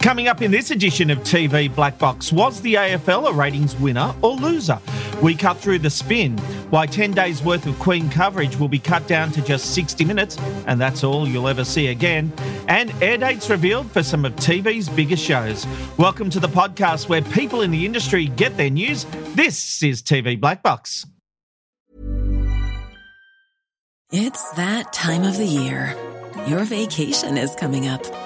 Coming up in this edition of TV Black Box, was the AFL a ratings winner or loser? We cut through the spin, why 10 days worth of Queen coverage will be cut down to just 60 minutes, and that's all you'll ever see again, and air dates revealed for some of TV's biggest shows. Welcome to the podcast where people in the industry get their news. This is TV Black Box. It's that time of the year. Your vacation is coming up.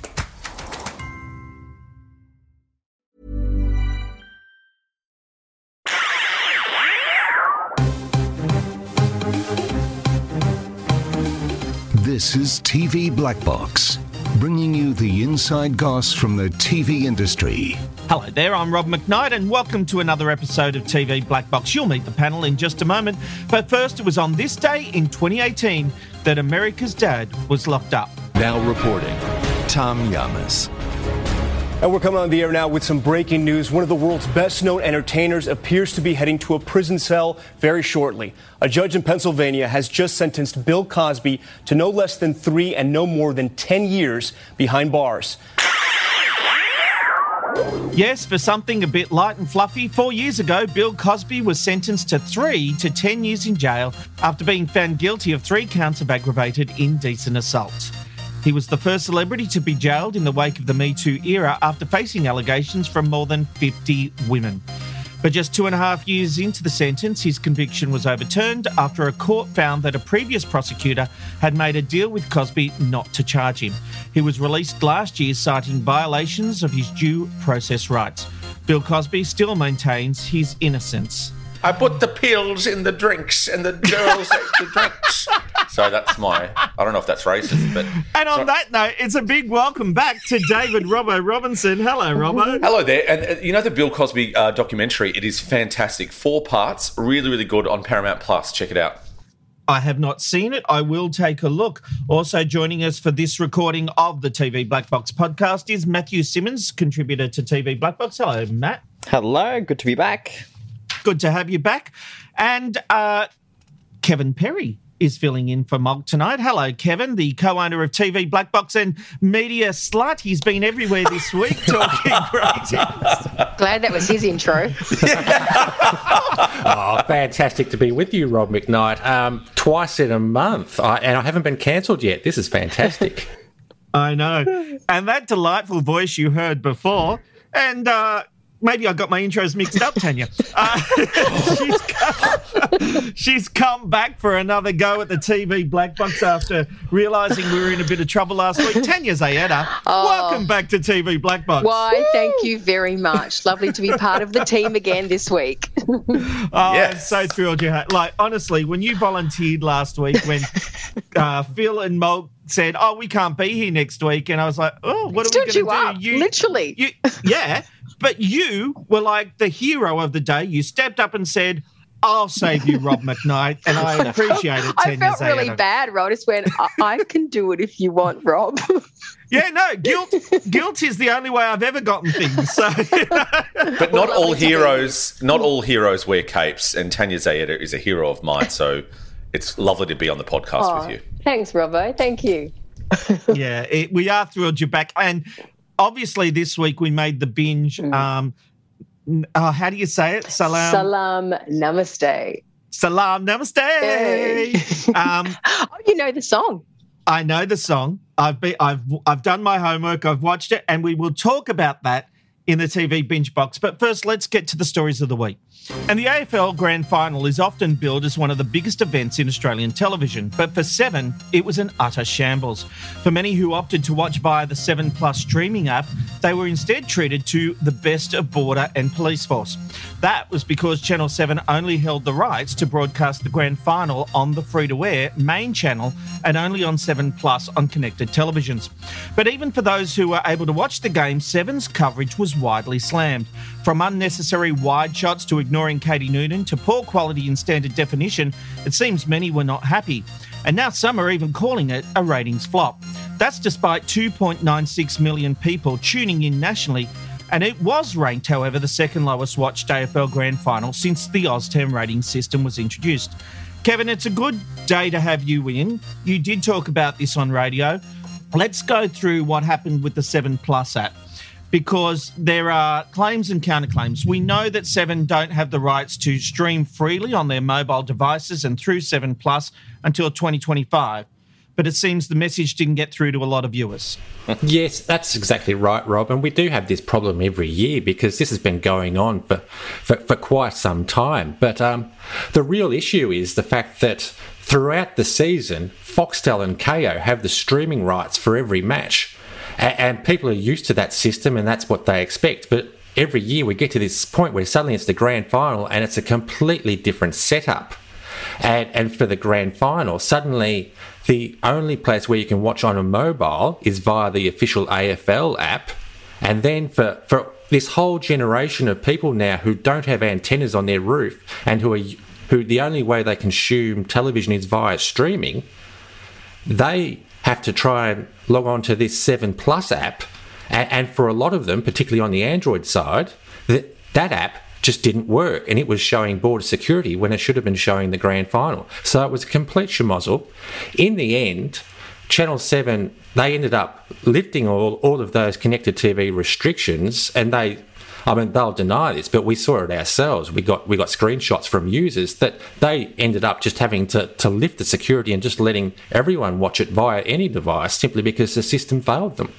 This is TV Black Box, bringing you the inside goss from the TV industry. Hello there, I'm Rob McKnight, and welcome to another episode of TV Black Box. You'll meet the panel in just a moment, but first, it was on this day in 2018 that America's Dad was locked up. Now reporting, Tom Llamas. And we're coming on the air now with some breaking news. One of the world's best known entertainers appears to be heading to a prison cell very shortly. A judge in Pennsylvania has just sentenced Bill Cosby to no less than three and no more than 10 years behind bars. Yes, for something a bit light and fluffy, four years ago, Bill Cosby was sentenced to three to 10 years in jail after being found guilty of three counts of aggravated indecent assault. He was the first celebrity to be jailed in the wake of the Me Too era after facing allegations from more than 50 women. But just two and a half years into the sentence, his conviction was overturned after a court found that a previous prosecutor had made a deal with Cosby not to charge him. He was released last year citing violations of his due process rights. Bill Cosby still maintains his innocence. I put the pills in the drinks and the girls ate the drinks. So that's my. I don't know if that's racist, but. And on so- that note, it's a big welcome back to David Robbo Robinson. Hello, Robbo. Hello there, and uh, you know the Bill Cosby uh, documentary. It is fantastic, four parts, really, really good on Paramount Plus. Check it out. I have not seen it. I will take a look. Also joining us for this recording of the TV Black Box podcast is Matthew Simmons, contributor to TV Black Box. Hello, Matt. Hello, good to be back. Good to have you back. And uh, Kevin Perry is filling in for Mog tonight. Hello, Kevin, the co-owner of TV Black Box and Media Slut. He's been everywhere this week talking ratings. Glad that was his intro. Oh, fantastic to be with you, Rob McKnight. Um, twice in a month, I, and I haven't been cancelled yet. This is fantastic. I know. And that delightful voice you heard before, and uh, maybe I got my intros mixed up, Tanya. Uh, she's, come, she's come back for another go at the TV black box after realising we were in a bit of trouble last week. Tanya Zayeda, welcome back to TV Black Box. Why, thank you very much. Lovely to be part of the team again this week. Oh, I'm so thrilled you had. Like, honestly, when you volunteered last week, when uh, Phil and Mo said, "Oh, we can't be here next week," and I was like, "Oh, what are we Stood going to you do?" up, literally. you, yeah, but you were like the hero of the day. You stepped up and said, "I'll save you, Rob McKnight," and I appreciate it. I Tanya felt really Zayeda. bad, Rob. I just went, I-, I can do it if you want, Rob. Yeah, no, guilt. guilt is the only way I've ever gotten things. So, But not all lovely to heroes, not all heroes wear capes, and Tanya Zayeda is a hero of mine. So it's lovely to be on the podcast Oh, with you. Thanks, Robbo. Thank you. yeah, it, we are thrilled you're back. And obviously, this week we made the binge. Um, n- oh, how do you say it? Salam. Salam namaste. Salam. Namaste. Yay. um, Oh, you know the song. I know the song. I've been, I've, I've done my homework. I've watched it, and we will talk about that in the TV binge box. But first, let's get to the stories of the week. And the AFL Grand Final is often billed as one of the biggest events in Australian television, but for Seven, it was an utter shambles. For many who opted to watch via the 7 Plus streaming app, they were instead treated to the best of Border and Police Force. That was because Channel 7 only held the rights to broadcast the Grand Final on the free to air main channel and only on 7 Plus on connected televisions. But even for those who were able to watch the game, 7's coverage was widely slammed. From unnecessary wide shots to ignoring Katie Noonan to poor quality in standard definition, it seems many were not happy. And now some are even calling it a ratings flop. That's despite 2.96 million people tuning in nationally. And it was ranked, however, the second lowest watched AFL Grand Final since the OzTAM rating system was introduced. Kevin, it's a good day to have you in. You did talk about this on radio. Let's go through what happened with the 7 Plus app because there are claims and counterclaims. We know that Seven don't have the rights to stream freely on their mobile devices and through Seven Plus until 2025. But it seems the message didn't get through to a lot of viewers. yes, that's exactly right, Rob. And we do have this problem every year because this has been going on for, for, for quite some time. But um, the real issue is the fact that throughout the season, Foxtel and Kayo have the streaming rights for every match and, and people are used to that system and that's what they expect. But every year we get to this point where suddenly it's the grand final and it's a completely different setup. And, and for the grand final, suddenly the only place where you can watch on a mobile is via the official AFL app. And then for, for this whole generation of people now who don't have antennas on their roof and who are who the only way they consume television is via streaming, they have to try and log on to this 7 Plus app. And, and for a lot of them, particularly on the Android side, that, that app just didn't work and it was showing border security when it should have been showing the grand final. So it was a complete schmozzle. In the end, Channel 7, they ended up lifting all, all of those connected TV restrictions and they I mean, they'll deny this, but we saw it ourselves. We got we got screenshots from users that they ended up just having to, to lift the security and just letting everyone watch it via any device simply because the system failed them.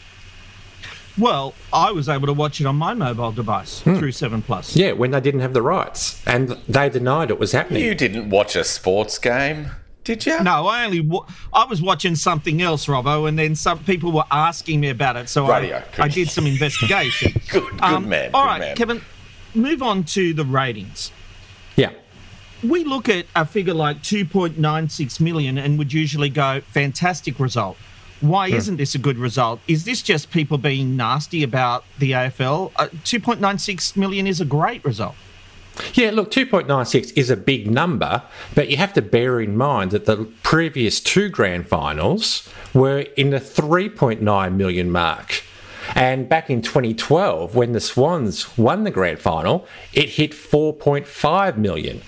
Well, I was able to watch it on my mobile device hmm. through Seven Plus. Yeah, when they didn't have the rights, and they denied it was happening. You didn't watch a sports game. Did you? No, I only I was watching something else, Robbo, and then some people were asking me about it, so I, I, did some investigation. good, good um, man. All right, man. Kevin, move on to the ratings. Yeah. We look at a figure like 2.96 million and would usually go, fantastic result. Why hmm. isn't this a good result? Is this just people being nasty about the AFL? Uh, 2.96 million is a great result. Yeah, look, 2.96 is a big number, but you have to bear in mind that the previous two grand finals were in the 3.9 million mark. And back in 2012, when the Swans won the grand final, it hit 4.5 million.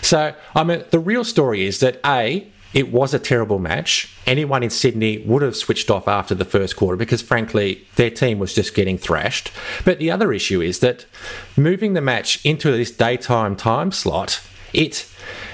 So, I mean, the real story is that A, it was a terrible match. Anyone in Sydney would have switched off after the first quarter because, frankly, their team was just getting thrashed. But the other issue is that moving the match into this daytime time slot, it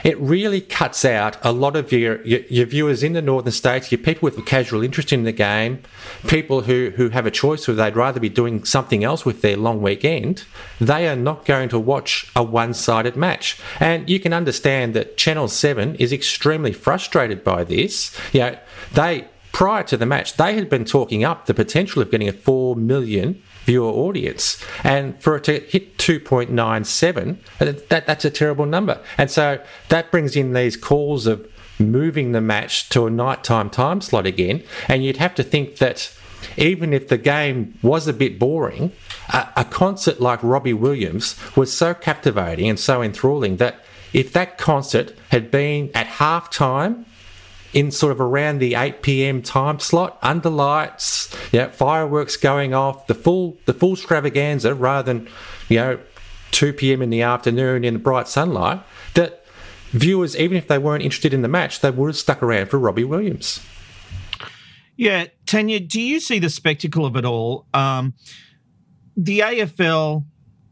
it really cuts out a lot of your, your, your, viewers in the northern states, your people with a casual interest in the game, people who, who have a choice who they'd rather be doing something else with their long weekend. They are not going to watch a one sided match. And you can understand that Channel 7 is extremely frustrated by this. You know, they prior to the match, they had been talking up the potential of getting a 4 million viewer audience. And for it to hit 2.97, uh, that, that's a terrible number. And so that brings in these calls of moving the match to a nighttime time slot again. And you'd have to think that even if the game was a bit boring, a, a concert like Robbie Williams was so captivating and so enthralling that if that concert had been at half time in sort of around the 8 p.m. time slot, under lights, yeah, fireworks going off, the full the full extravaganza rather than you know 2 p.m. in the afternoon in the bright sunlight. That viewers, even if they weren't interested in the match, they would have stuck around for Robbie Williams. Yeah, Tanya, do you see the spectacle of it all? Um, the AFL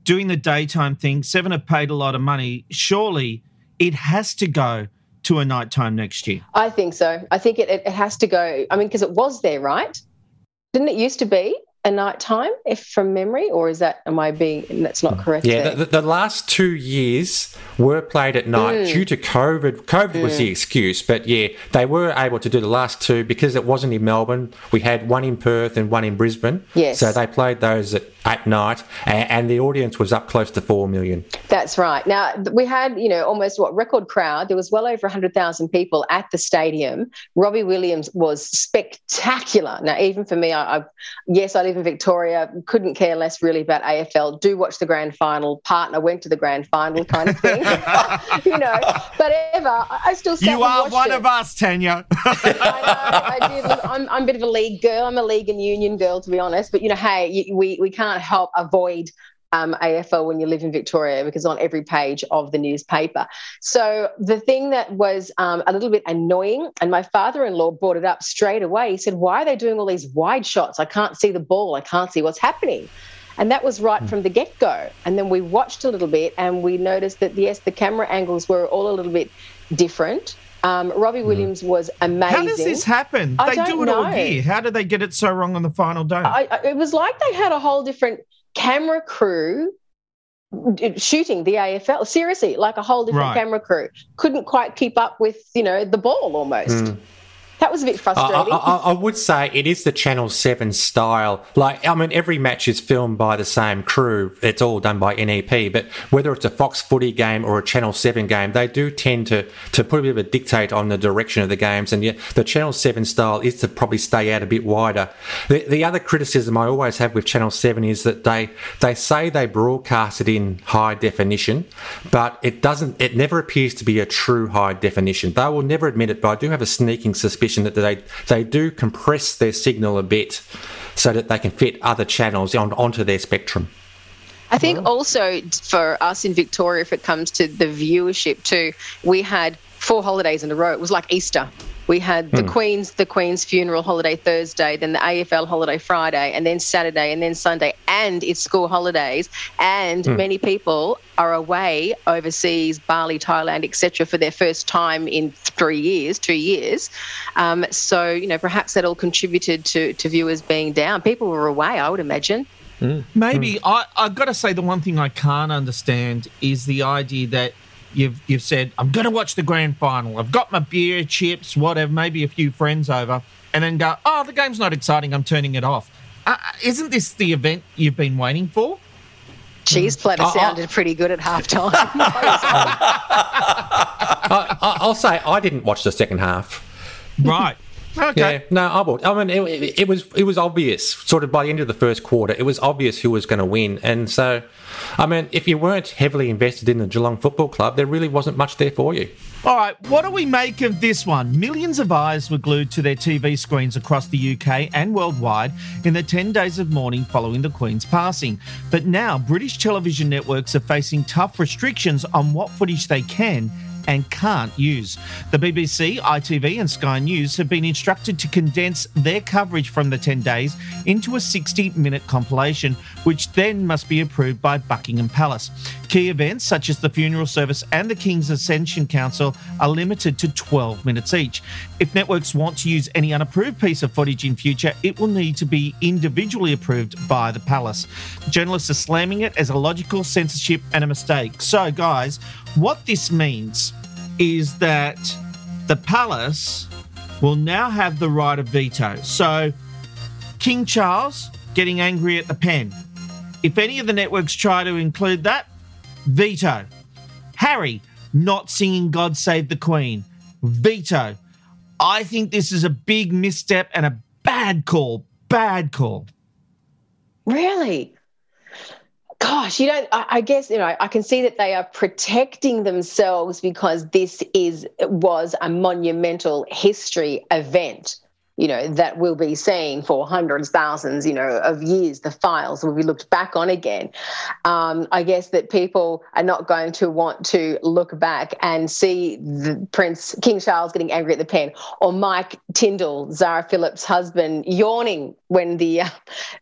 doing the daytime thing, Seven have paid a lot of money. Surely it has to go to a nighttime next year? I think so. I think it, it has to go. I mean, because it was there, right? Didn't it used to be? a night time, if from memory, or is that am I being that's not correct? Yeah, the, the, last two years were played at night mm. due to COVID. COVID mm. was the excuse, but yeah, they were able to do the last two because it wasn't in Melbourne. We had one in Perth and one in Brisbane. Yes. So they played those at, at night, and, and the audience was up close to four million. That's right. Now we had you know almost what record crowd. There was well over hundred thousand people at the stadium. Robbie Williams was spectacular. Now even for me, I, I yes, I live in Victoria. Couldn't care less really about AFL. Do watch the grand final. Partner went to the grand final, kind of thing. you know, but ever, I still. you are one it. of us, Tanya. I know, I did. I'm, I'm a bit of a league girl. I'm a league and union girl, to be honest. But you know, hey, we we can't help avoid um, AFL when you live in Victoria because on every page of the newspaper. So the thing that was um, a little bit annoying, and my father-in-law brought it up straight away. He said, "Why are they doing all these wide shots? I can't see the ball. I can't see what's happening." And that was right from the get go. And then we watched a little bit and we noticed that, yes, the camera angles were all a little bit different. Um, Robbie. Williams was amazing. How does this happen? I they do it know. all year. How did they get it so wrong on the final day? I, I, it was like they had a whole different camera crew shooting the AFL. Seriously, like a whole different right. camera crew. Couldn't quite keep up with, you know, the ball almost. Mm. That was a bit frustrating. I, I, I, would say it is the Channel 7 style. Like, I mean, every match is filmed by the same crew. It's all done by NEP. But whether it's a Fox footy game or a Channel 7 game, they do tend to, to put a bit of a dictate on the direction of the games. And yet, the Channel 7 style is to probably stay out a bit wider. The, the other criticism I always have with Channel 7 is that they, they say they broadcast it in high definition, but it doesn't, it never appears to be a true high definition. They will never admit it, but I do have a sneaking suspicion suspicion that they they do compress their signal a bit so that they can fit other channels on, onto their spectrum. I think mm-hmm. also for us in Victoria, if it comes to the viewership too, we had four holidays in a row. It was like Easter. We had the hmm. Queen's the Queen's funeral holiday Thursday, then the AFL holiday Friday, and then Saturday, and then Sunday, and it's school holidays. And hmm. many people are away overseas, Bali, Thailand, etc., for their first time in three years, two years. Um, so you know, perhaps that all contributed to to viewers being down. People were away, I would imagine. Mm. Maybe mm. I, I've got to say the one thing I can't understand is the idea that you've you've said I'm going to watch the grand final. I've got my beer, chips, whatever, maybe a few friends over, and then go, oh, the game's not exciting. I'm turning it off. Uh, isn't this the event you've been waiting for? Cheese platter uh, sounded pretty good at halftime. I, will say I didn't watch the second half. Right. Okay. Yeah, no, I will. I mean, it, it, it, was it was obvious, sort of by the end of the first quarter, it was obvious who was going to win, and so, I mean, if you weren't heavily invested in the Geelong Football Club, there really wasn't much there for you. All right, what do we make of this one? Millions of eyes were glued to their TV screens across the UK and worldwide in the 10 days of mourning following the Queen's passing. But now, British television networks are facing tough restrictions on what footage they can and can't use. The BBC, ITV, and Sky News have been instructed to condense their coverage from the 10 days into a 60 minute compilation, which then must be approved by Buckingham Palace. Key events such as the funeral service and the King's Accession Council are limited to 12 minutes each. If networks want to use any unapproved piece of footage in future, it will need to be individually approved by the Palace. Journalists are slamming it as a logical censorship and a mistake. So, guys, what this means is that the palace will now have the right of veto. So, King Charles getting angry at the pen. If any of the networks try to include that, veto. Harry not singing God Save the Queen, veto. I think this is a big misstep and a bad call. Bad call. Really? Gosh, you know, I, I, guess you know, I can see that they are protecting themselves because this is was a monumental history event. You know that will be seen for hundreds, thousands, you know, of years. The files will be looked back on again. Um, I guess that people are not going to want to look back and see the Prince King Charles getting angry at the pen, or Mike Tindall, Zara Phillips' husband, yawning when the uh,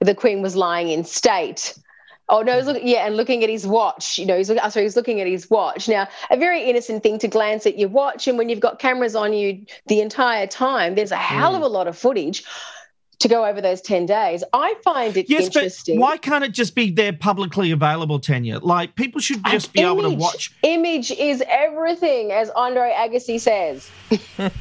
the Queen was lying in state Oh no, he's looking, yeah, and looking at his watch. You know, he's looking. Sorry, he's looking at his watch. Now, a very innocent thing to glance at your watch, and when you've got cameras on you the entire time, there's a hell of mm. a lot of footage to go over those 10 days. I find it yes, interesting. But why can't it just be there publicly available, Tanya? Like people should just be image, able to watch. Image is everything, as Andre Agassi says. but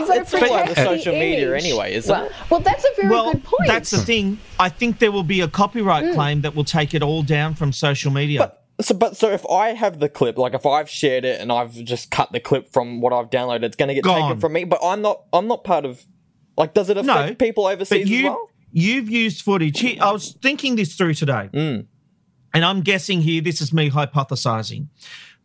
it's, it's all over social media image. anyway, isn't well, it? Well, that's a very well, good point. that's the thing. I think there will be a copyright Mm. claim that will take it all down from social media. But so, but so if I have the clip, like if I've shared it and I've just cut the clip from what I've downloaded, it's going to get Gone. taken from me. But I'm not. I'm not part of. Like, does it affect No, people overseas but you, as well? You've used footage. Here, I was thinking this through today, Mm. and I'm guessing here this is me hypothesizing,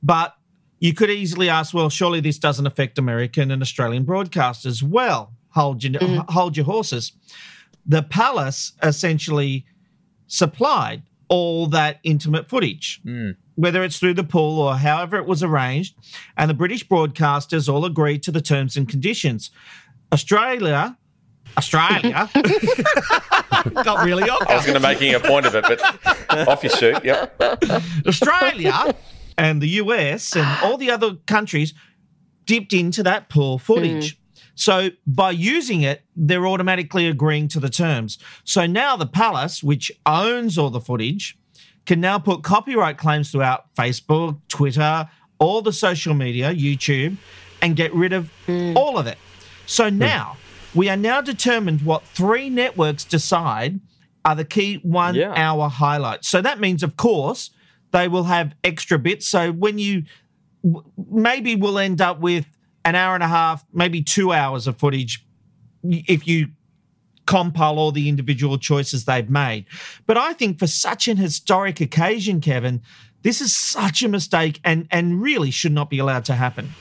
but you could easily ask, well, surely this doesn't affect American and Australian broadcasters. Well, hold your Mm-hmm. hold your horses. The palace essentially supplied all that intimate footage. Mm. Whether it's through the pool or however it was arranged, and the British broadcasters all agreed to the terms and conditions. Australia, Australia, got really I was going to making a point of it, but off your shoot. Yep. Australia and the US and all the other countries dipped into that poor footage. Hmm. So by using it, they're automatically agreeing to the terms. So now the palace, which owns all the footage, can now put copyright claims throughout Facebook, Twitter, all the social media, YouTube, and get rid of hmm. all of it. So hmm. now we are now determined what three networks decide are the key one Yeah. hour highlights. So that means, of course, they will have extra bits. So when you maybe we'll end up with an hour and a half, maybe two hours of footage if you compile all the individual choices they've made. But I think for such an historic occasion, Kevin, this is such a mistake and, and really should not be allowed to happen.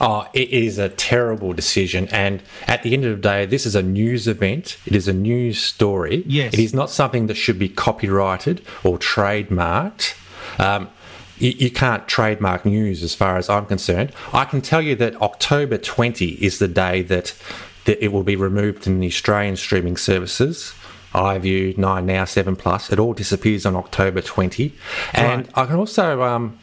Oh, it is a terrible decision. And at the end of the day, this is a news event. It is a news story. Yes. It is not something that should be copyrighted or trademarked. Um, you, you can't trademark news as far as I'm concerned. I can tell you that October 20 is the day that, that it will be removed in the Australian streaming services. iView, 9 Now, 7 Plus. It all disappears on October 20. And I can also. Um,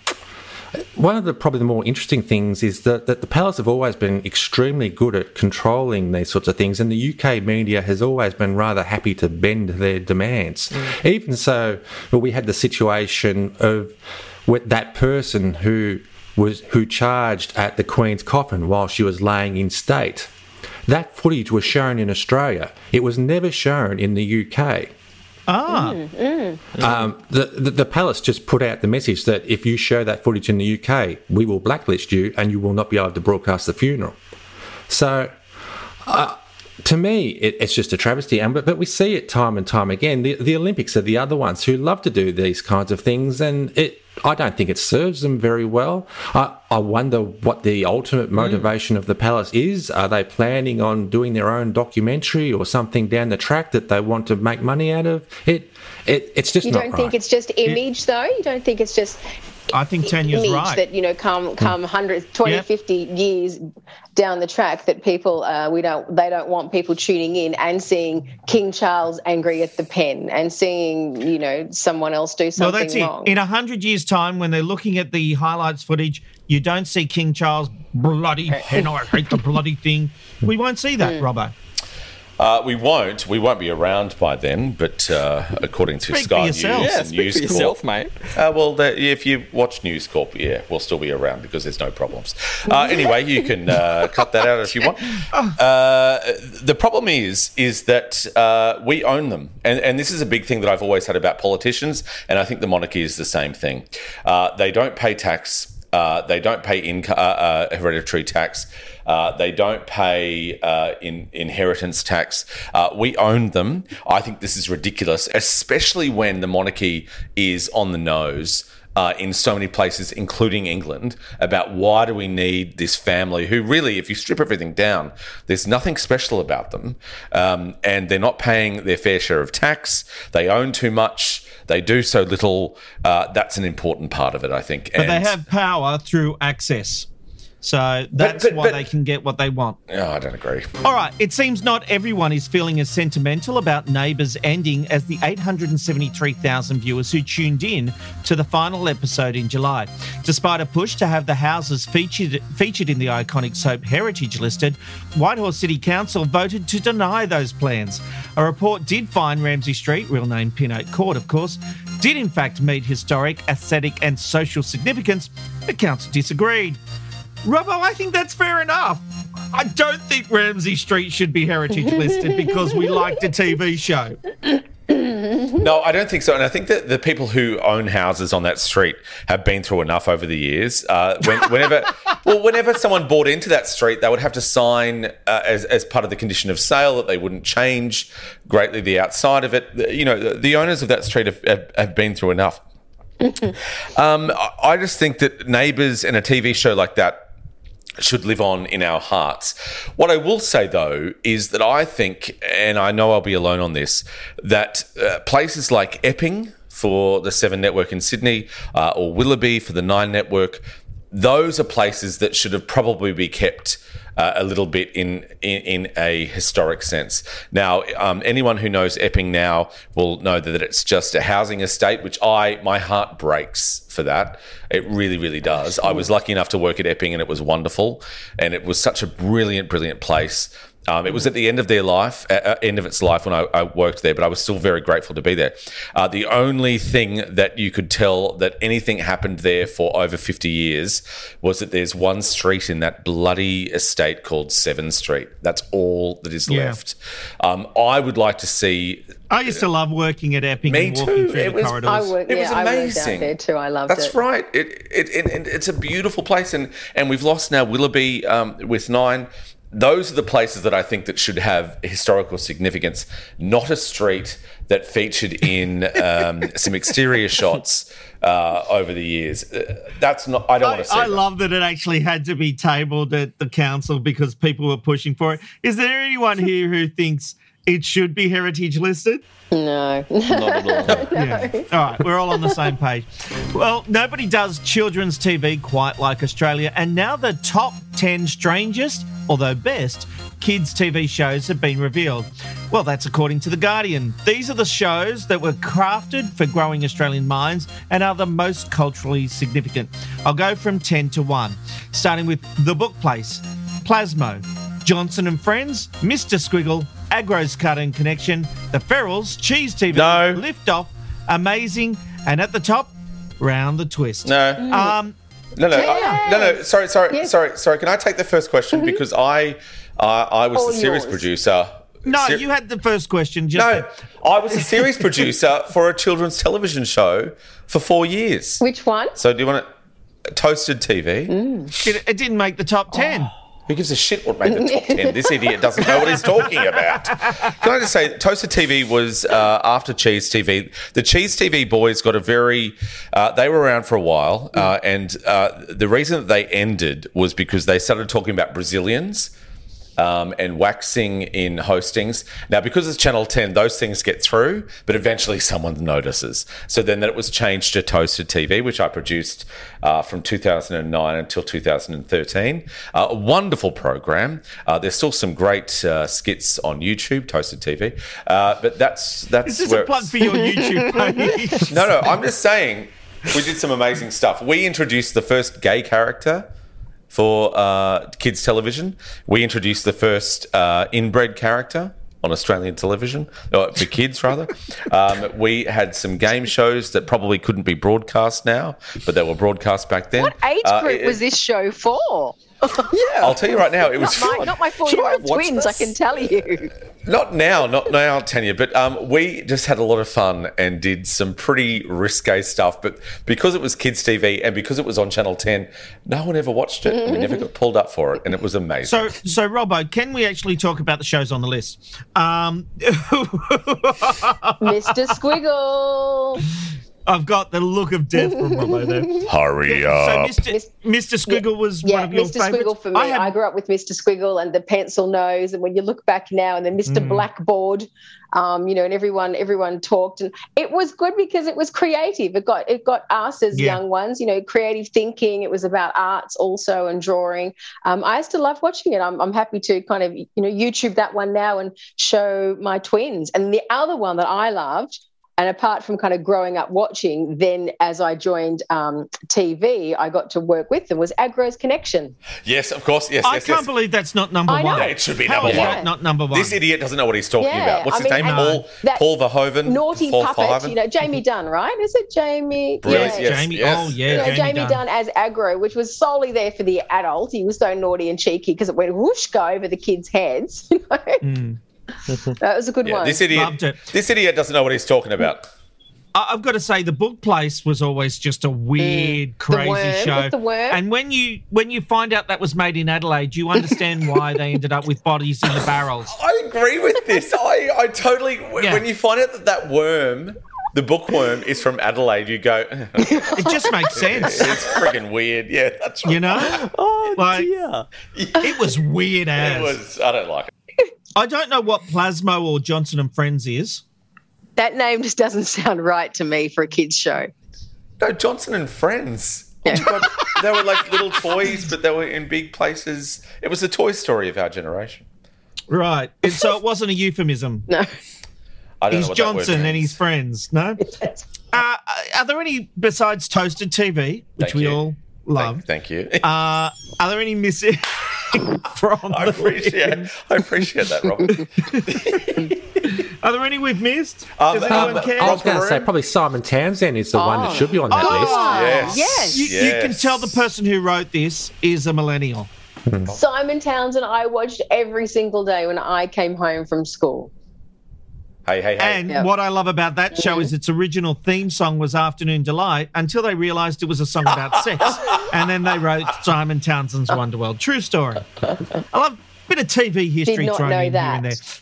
one of the probably the more interesting things is that, that the Palace have always been extremely good at controlling these sorts of things, and the UK media has always been rather happy to bend their demands. Mm. Even so, well, we had the situation of with that person who was who charged at the Queen's coffin while she was laying in state. That footage was shown in Australia. It was never shown in the UK. Ah, Um, the, the the palace just put out the message that if you show that footage in the UK, we will blacklist you and you will not be able to broadcast the funeral. So, uh, to me, it, it's just a travesty. And but, but we see it time and time again. The the Olympics are the other ones who love to do these kinds of things, and it. I don't think it serves them very well. I, I wonder what the ultimate hmm. motivation of the palace is. Are they planning on doing their own documentary or something down the track that they want to make money out of? It, it it's just you don't right. think it's just image, though? You don't think it's just I think Tanya's image right. that you know come come hundreds 20 Yep. 50 years down the track that people uh, we don't they don't want people tuning in and seeing king charles angry at the pen and seeing you know someone else do something well, that's it. wrong In a hundred years' time, when they're looking at the highlights footage, you don't see King Charles bloody pen. I hate the bloody thing. We won't see that, Hmm. Robbo. Uh, we won't. We won't be around by then. But uh, according to Speak Sky. News Yeah, and speak for News yourself, Corp, mate. Uh, well, the, if you watch News Corp, yeah, we'll still be around because there's no problems. Uh, anyway, you can uh, cut that out if you want. Uh, the problem is, is that uh, we own them, and and this is a big thing that I've always had about politicians, and I think the monarchy is the same thing. Uh, they don't pay tax. Uh, they don't pay income, uh, uh, hereditary tax. Uh, they don't pay uh, in inheritance tax. We own them. I think this is ridiculous, especially when the monarchy is on the nose. In so many places, including England, about why do we need this family who really, if you strip everything down, there's nothing special about them. Um, and they're not paying their fair share of tax. They own too much. They do so little. Uh, that's an important part of it, I think. But they have power through access. So that's but- why but- they can get what they want. Oh, I don't agree. All right, it seems not everyone is feeling as sentimental about Neighbours ending as the 873,000 viewers who tuned in to the final episode in July. Despite a push to have the houses featured featured in the iconic soap heritage listed, Whitehorse City Council voted to deny those plans. A report did find Ramsay Street, real name Pin Oak Court, of course, did in fact meet historic, aesthetic, and social significance. The council disagreed. Robbo, I think that's fair enough. I don't think Ramsay Street should be heritage listed because we liked a TV show. No, I don't think so. And I think that the people who own houses on that street have been through enough over the years. Uh, when, whenever, well, whenever someone bought into that street, they would have to sign uh, as, as part of the condition of sale that they wouldn't change greatly the outside of it. You know, the, the owners of that street have, have, have been through enough. Um, I- I just think that Neighbours and a TV show like that should live on in our hearts. What I will say though is that I think, and I know I'll be alone on this, that uh, places like Epping for the Seven Network in Sydney uh, or Willoughby for the Nine Network, those are places that should have probably be kept. Uh, a little bit in, in in a historic sense. Now, um, anyone who knows Epping now will know that it's just a housing estate, which I my heart breaks for that. It really, really does. I was lucky enough to work at Epping, and it was wonderful, and it was such a brilliant, brilliant place. Um, it was at the end of their life, uh, uh, end of its life when I, I worked there, but I was still very grateful to be there. Uh, the only thing that you could tell that anything happened there for over 50 years was that there's one street in that bloody estate called Seven Street. That's all that is Yeah. left. Um, I would like to see. I used to love working at Epping Me and walking too. through It the was- corridors. I work, It yeah, was I worked out amazing. there too. I loved That's it. That's right. It, it, it, it, it's a beautiful place, and and we've lost now Willoughby um, with nine. Those are the places that I think that should have historical significance, not a street that featured in um, some exterior shots uh, over the years. Uh, That's not. I don't want to see. I that. love that it actually had to be tabled at the council because people were pushing for it. Is there anyone here who thinks it should be heritage listed? No. Not at all. Yeah. All right, we're all on the same page. Well, nobody does children's TV quite like Australia, and now the top 10 strangest, although best, kids' TV shows have been revealed. Well, that's according to The Guardian. These are the shows that were crafted for growing Australian minds and are the most culturally significant. I'll go from 10 to 1, starting with The Book Place, Plasmo, Johnson and Friends, Mr. Squiggle, Agro's Cartoon Connection, The Ferals, Cheese TV, No. Lift Off, Amazing, and at the top, Round the Twist. No. Um, No, no, I- no, no. Sorry, sorry, Yes. sorry, sorry. Can I take the first question because I, uh, I was All the series yours. producer. no, Ser- you had the first question. Just No, I was a series producer for a children's television show for four years. Which one? So do you want to toasted TV? it, it didn't make the top 10. Who gives a shit what made the top ten? This idiot doesn't know what he's talking about. Can I just say, Toasted TV was uh, after Cheese TV. The Cheese TV boys got a very. Uh, they were around for a while, uh, and uh, the reason that they ended was because they started talking about Brazilians. Um, and waxing in hostings. Now, because it's Channel 10, those things get through, but eventually someone notices. So then that it was changed to Toasted TV, which I produced uh, from 2009 until 2013. Uh, a wonderful program. Uh, there's still some great uh, skits on YouTube, Toasted TV. Uh, but that's that's Is this where a plug for your YouTube page? no, no, I'm just saying we did some amazing stuff. We introduced the first gay character for uh, kids television. We introduced the first uh, inbred character on Australian television, or for kids rather. Um, we had some game shows that probably couldn't be broadcast now, but they were broadcast back then. What age Uh, group it- was this show for? I'll tell you right now, it was Not my, not my four-year-old Should I watch twins. I can tell you. Not now, not now, Tanya. But um, we just had a lot of fun and did some pretty risque stuff. But because it was kids' TV and because it was on Channel Ten, no one ever watched it. We never got pulled up for it, and it was amazing. So, so Robbo, can we actually talk about the shows on the list? Um, Mr. Squiggle. I've got the look of death from Robbo there. Hurry So up. Mr. Mr. Squiggle was Yeah, one of your Mr. favourites. Squiggle for me. I I, grew up with Mr. Squiggle and the pencil nose, and when you look back now, and then Mr. Mm. Blackboard, um, you know, and everyone everyone talked, and it was good because it was creative. It got it got us as Yeah. young ones, you know, creative thinking. It was about arts also and drawing. Um, I used to love watching it. I'm, I'm happy to kind of you know YouTube that one now and show my twins. And the other one that I loved. And apart from kind of growing up watching, then as I joined um, TV, I got to work with them was Agro's Connection. Yes, of course. Yes, I yes, can't yes. believe that's not number I one. Yeah, it should be How number is one. that not number one. This idiot doesn't know what he's talking Yeah, about. What's I his mean, name? Paul that Paul Verhoeven. Naughty Paul puppet, Verhoeven? you know, Jamie Dunn, right? Is it Jamie? Brilliant, Yeah. yes, Jamie- yes, oh, yeah, You know, Jamie Jamie, Dunn. Dunn. as Agro, which was solely there for the adult. He was so naughty and cheeky because it went whoosh go over the kids' heads. You know? Mm. That was a good Yeah, one. this idiot. Loved it. This idiot doesn't know what he's talking about. I- I've got to say, the book place was always just a weird, crazy Mm. worm, show. the worm. And when you when you find out that was made in Adelaide, you understand why they ended up with bodies in the barrels. I agree with this. I, I totally. Yeah. When you find out that that worm, the bookworm, is from Adelaide, you go. It just makes sense, it's friggin' weird. Yeah, that's right. you know. Oh, Like dear. it was weird as. It was. I don't like it. I don't know what Plasmo or Johnson and Friends is. that name just doesn't sound right to me for a kids show. No, Johnson and Friends. Oh they were like little toys, but they were in big places. It was the Toy Story of our generation. Right. And so it wasn't a euphemism. No. I don't He's know what that word Johnson and his friends. No. Uh, are there any besides toasted TV, which Thank we you. all love? Thank you. Uh, are there any missing from I the appreciate. I appreciate that, Rob. Are there any we've missed? Um, Does anyone um, care? I was going to say probably Simon Townsend is the one that should be on that Oh, list. Yes. yes. You, you can tell the person who wrote this is a millennial. Simon Townsend, I watched every single day when I came home from school. Hey, hey, hey. And Yeah. what I love about that show is its original theme song was Afternoon Delight until they realised it was a song about sex. And then they wrote Simon Townsend's Wonderworld. True story. I love a bit of TV history not thrown know in here and there. that.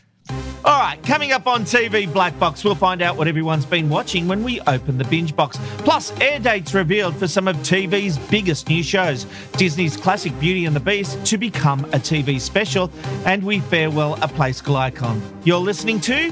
All right, coming up on TV Black Box, we'll find out what everyone's been watching when we open the binge box. Plus, air dates revealed for some of TV's biggest new shows. Disney's classic Beauty and the Beast to become a TV special, and we farewell a play school icon. You're listening to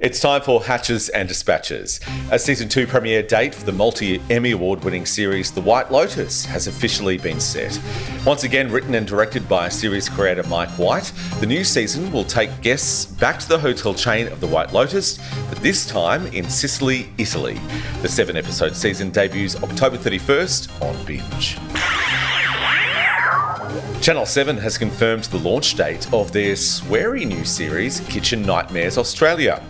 It's time for Hatches and Dispatches. A season two premiere date for the multi Emmy Award winning series The White Lotus has officially been set. Once again, written and directed by series creator Mike White, the new season will take guests back to the hotel chain of The White Lotus, but this time in Sicily, Italy. The seven episode season debuts October 31st on Binge. Channel 7 has confirmed the launch date of their sweary new series, Kitchen Nightmares Australia.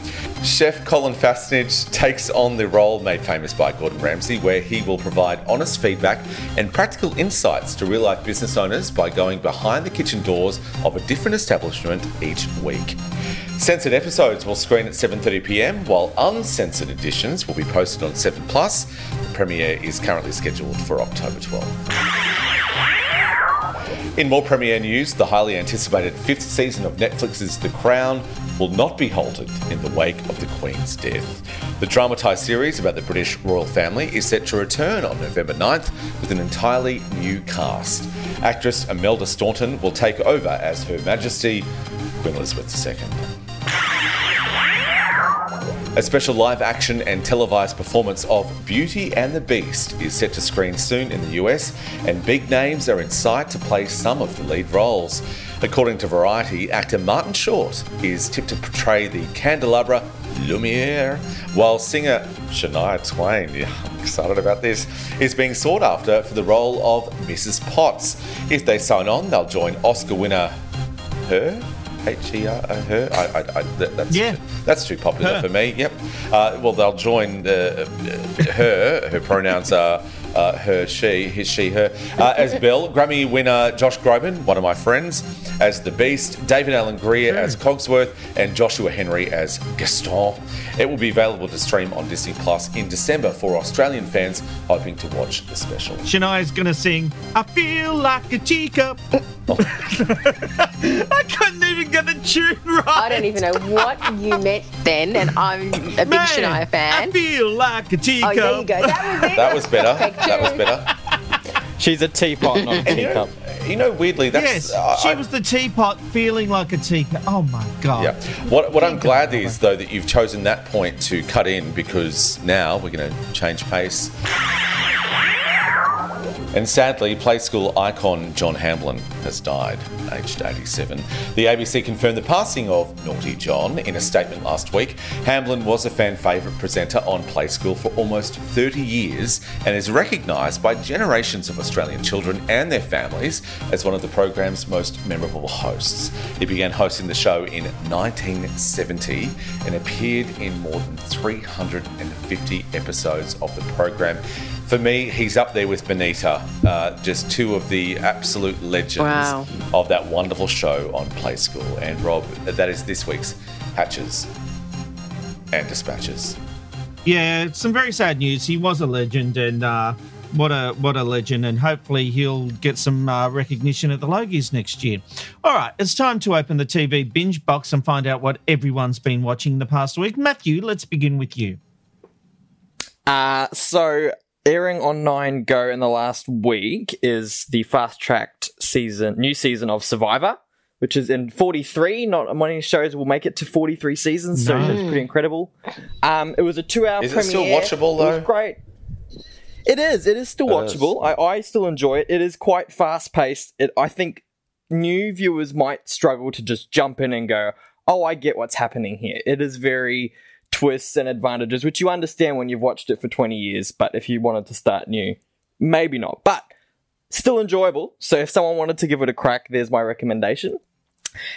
Chef Colin Fassnidge takes on the role made famous by Gordon Ramsay, where he will provide honest feedback and practical insights to real life business owners by going behind the kitchen doors of a different establishment each week. Censored episodes will screen at 7.30pm, while uncensored editions will be posted on 7 Plus. The premiere is currently scheduled for October 12th. In more premiere news, the highly anticipated fifth season of Netflix's The Crown will not be halted in the wake of the Queen's death. The dramatised series about the British royal family is set to return on November 9th with an entirely new cast. Actress Imelda Staunton will take over as Her Majesty Queen Elizabeth II. A special live action and televised performance of Beauty and the Beast is set to screen soon in the US, and big names are in sight to play some of the lead roles. According to Variety, actor Martin Short is tipped to portray the candelabra Lumiere, while singer Shania Twain, yeah, I'm excited about this, is being sought after for the role of Mrs. Potts. If they sign on, they'll join Oscar winner her. H E R her. I, I, I, that, that's Yeah. too, that's too popular Her. for me. Yep. Uh, well, they'll join uh, her. Her pronouns are uh, her, she, his, she, her. Uh, as Bill, Grammy winner Josh Groban, one of my friends, as the Beast, David Alan Grier as Cogsworth, and Joshua Henry as Gaston. It will be available to stream on Disney Plus in December for Australian fans hoping to watch the special. Shania's gonna sing I feel like a teacup. I couldn't even get the tune right. I don't even know what you meant then, and I'm a big Man, Shania fan. I feel like a teacup. Oh, there you go. That was it. That was better. Perfect That was tune. better. She's a teapot, not a And you know, teacup. you know, weirdly, that's Yes, uh, she I- was the teapot feeling like a teacup. Oh my god. Yeah. What, what I'm glad is, though, that you've chosen that point to cut in because now we're going to change pace. And sadly, play school icon John Hamblin has died, aged 87. The ABC confirmed the passing of Naughty John in a statement last week. Hamblin was a fan favourite presenter on Play School for almost 30 years and is recognised by generations of Australian children and their families as one of the program's most memorable hosts. He began hosting the show in 1970 and appeared in more than 350 episodes of the program. For me, he's up there with Benita, uh, just two of the absolute legends Wow. of that wonderful show on Play School. And Rob, that is this week's Hatches and Dispatches. Yeah, some very sad news. He was a legend, and uh, what a what a legend! And hopefully he'll get some uh, recognition at the Logies next year. All right, it's time to open the TV binge box and find out what everyone's been watching the past week. Matthew, let's begin with you. Uh, so airing on Nine Go in the last week is the fast tracked season, new season of Survivor, which is in 43. Not many shows will make it to 43 seasons, so No. it's pretty incredible. Um, it was a two hour Is it still watchable, It was though? great. It is. It is still It is. watchable. I, I still enjoy it. It is quite fast paced. It. I think new viewers might struggle to just jump in and go, "Oh, I get what's happening here." It is very twists and advantages, which you understand when you've watched it for 20 years. But if you wanted to start new, maybe not. But still enjoyable. So if someone wanted to give it a crack, there's my recommendation.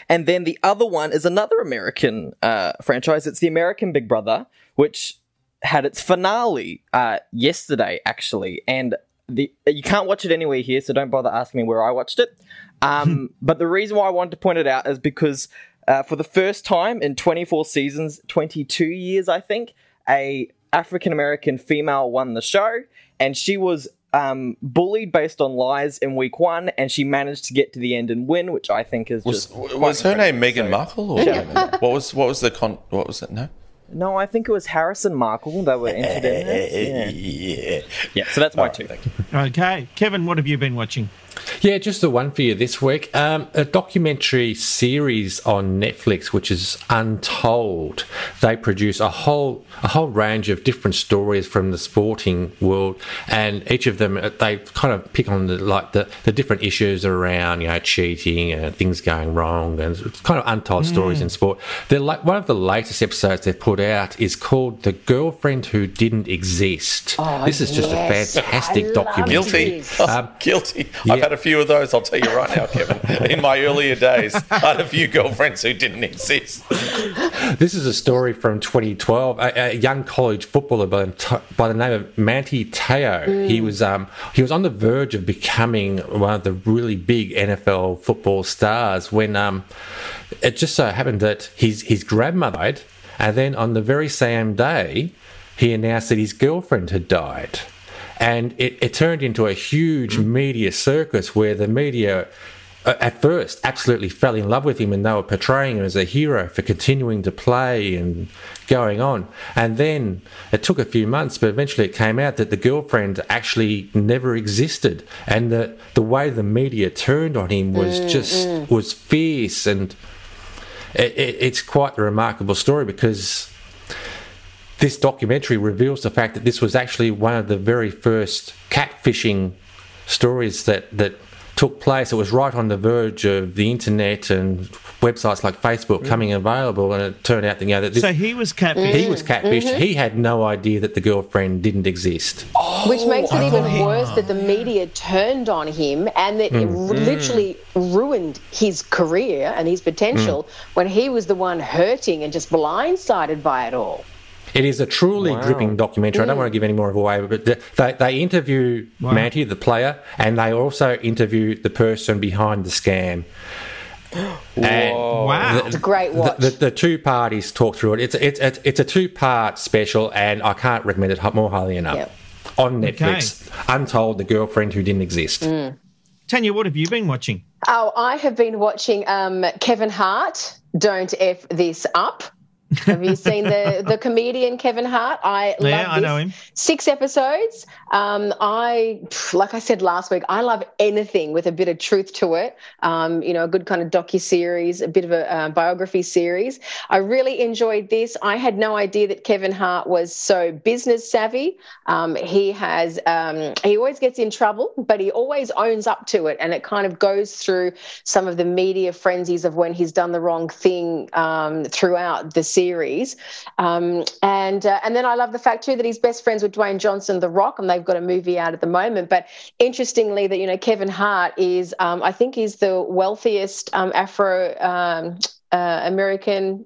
And then the other one is another American uh, franchise. It's the American Big Brother, which had its finale uh, yesterday, actually. And the you can't watch it anywhere here, so don't bother asking me where I watched it. Um, but the reason why I wanted to point it out is because uh, for the first time in 24 seasons, 22 years, I think, a African American female won the show, and she was um, bullied based on lies in week one, and she managed to get to the end and win, which I think is Was, just was her name incredible. Meghan So- Markle? Or Yeah. what was what was the con? What was it? No. No, I think it was Harrison Markle that were entered in it. Yeah. yeah, so that's my two. Okay, Kevin, what have you been watching? Yeah, just the one for you this week. Um, a documentary series on Netflix, which is Untold. They produce a whole a whole range of different stories from the sporting world, and each of them uh, they kind of pick on the like the, the different issues around you know cheating and things going wrong, and it's kind of untold stories Mm. in sport. They're like one of the latest episodes they've put out is called "The Girlfriend Who Didn't Exist." Oh, this is just yes. a fantastic I documentary. Guilty. Oh, guilty. I've had a few of those, I'll tell you right now, Kevin. In my earlier days, I had a few girlfriends who didn't exist. This is a story from 2012. A, a young college footballer by, the by the name of Manti Te'o. Mm. He was um, he was on the verge of becoming one of the really big NFL football stars when um, it just so happened that his his grandmother died, and then on the very same day, he announced that his girlfriend had died. And it, it turned into a huge media circus where the media uh, at first absolutely fell in love with him and they were portraying him as a hero for continuing to play and going on. And then it took a few months, but eventually it came out that the girlfriend actually never existed. And the, the way the media turned on him was Mm, just mm. was fierce and it, it, it's quite a remarkable story because this documentary reveals the fact that this was actually one of the very first catfishing stories that that took place, it was right on the verge of the internet and websites like Facebook coming available, and it turned out that you know that this, So he was catfished. he was catfished. Mhm. He had no idea that the girlfriend didn't exist. Which makes it I even thought worse that the media turned on him and that it Mm. r- literally ruined his career and his potential when he was the one hurting and just blindsided by it all. It is a truly Wow. gripping documentary. I don't want to give any more of a away, but they, they interview Wow. Manti, the player, and they also interview the person behind the scam. And Wow. the- It's a great the- watch. The, the, two parties talk through it. It's it's it's, it's a two part special, and I can't recommend it more highly enough. On Netflix, Untold: The Girlfriend Who Didn't Exist. Mm. Tanya, what have you been watching? Oh, I have been watching um, Kevin Hart. Don't f this up. Have you seen the the comedian Kevin Hart? I love Yeah, I know him. Six episodes. Um, I like I said last week. I love anything with a bit of truth to it. Um, you know, a good kind of docu series, a bit of a uh, biography series. I really enjoyed this. I had no idea that Kevin Hart was so business savvy. Um, he has um, he always gets in trouble, but he always owns up to it, and it kind of goes through some of the media frenzies of when he's done the wrong thing um, throughout the series. Um, and uh, and then I love the fact too that he's best friends with Dwayne Johnson, The Rock, and they've got a movie out at the moment. But interestingly, that you know Kevin Hart is um, I think he's the wealthiest um, Afro um, uh, American.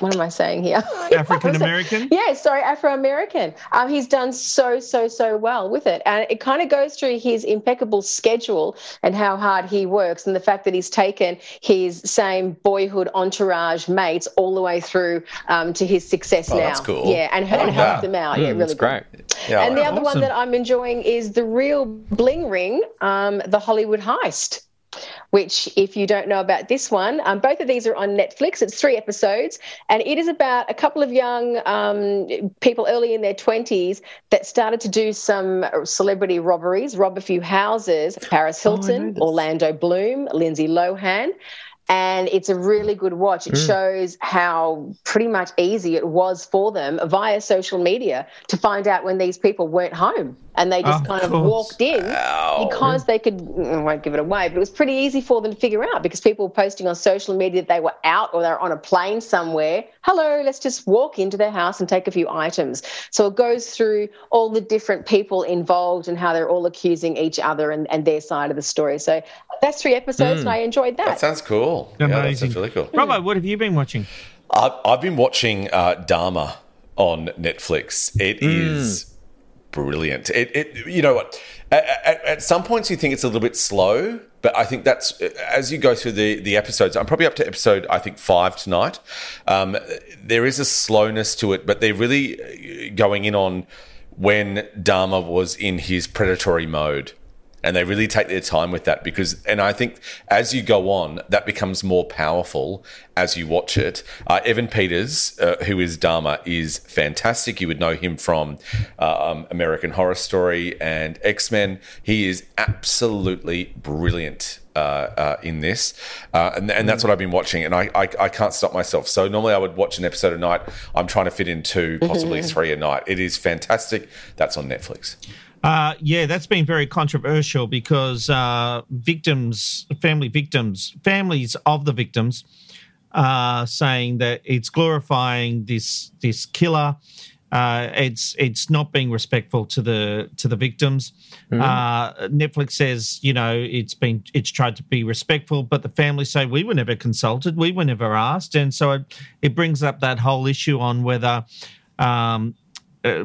What am I saying here? African American? Yeah, sorry, Afro American. Um, he's done so, so, so well with it. And it kind of goes through his impeccable schedule and how hard he works, and the fact that he's taken his same boyhood entourage mates all the way through um, to his success Oh, now. that's cool. Yeah, and, I and helped them out. Mm, yeah, really that's good. great. Yeah, and the I other that. one that I'm enjoying is the real bling ring, um, the Hollywood heist. Which, if you don't know about this one, um, both of these are on Netflix. It's three episodes, and it is about a couple of young um, people early in their 20s that started to do some celebrity robberies, rob a few houses. Paris Hilton, Orlando Bloom, Lindsay Lohan. And it's a really good watch. It Mm. shows how pretty much easy it was for them via social media to find out when these people weren't home. And they just Of kind of walked in because they could, I won't give it away, but it was pretty easy for them to figure out because people were posting on social media that they were out or they're on a plane somewhere. Hello, let's just walk into their house and take a few items. So it goes through all the different people involved and how they're all accusing each other and, and their side of the story. So that's three episodes Mm. and I enjoyed that. That sounds cool. Yeah, that Amazing. sounds really cool. Robbo, what have you been watching? I've, I've been watching uh, Dahmer on Netflix. It is brilliant. It, it you know what? At, at, at some points you think it's a little bit slow, but I think that's as you go through the the episodes. I'm probably up to episode I think five tonight. Um, there is a slowness to it, but they're really going in on when Dahmer was in his predatory mode. And they really take their time with that because, and I think as you go on, that becomes more powerful as you watch it. Uh, Evan Peters, uh, who is Dahmer, is fantastic. You would know him from uh, um, American Horror Story and X Men. He is absolutely brilliant uh, uh, in this, uh, and, and that's what I've been watching, and I, I I can't stop myself. So normally I would watch an episode a night. I'm trying to fit in two, possibly Mhm. three a night. It is fantastic. That's on Netflix. Uh, yeah, that's been very controversial because uh, victims, family victims, families of the victims, are saying that it's glorifying this this killer. Uh, it's it's not being respectful to the to the victims. Mhm. Uh, Netflix says you know it's been it's tried to be respectful, but the families say we were never consulted, we were never asked, and so it, it brings up that whole issue on whether. Um, uh,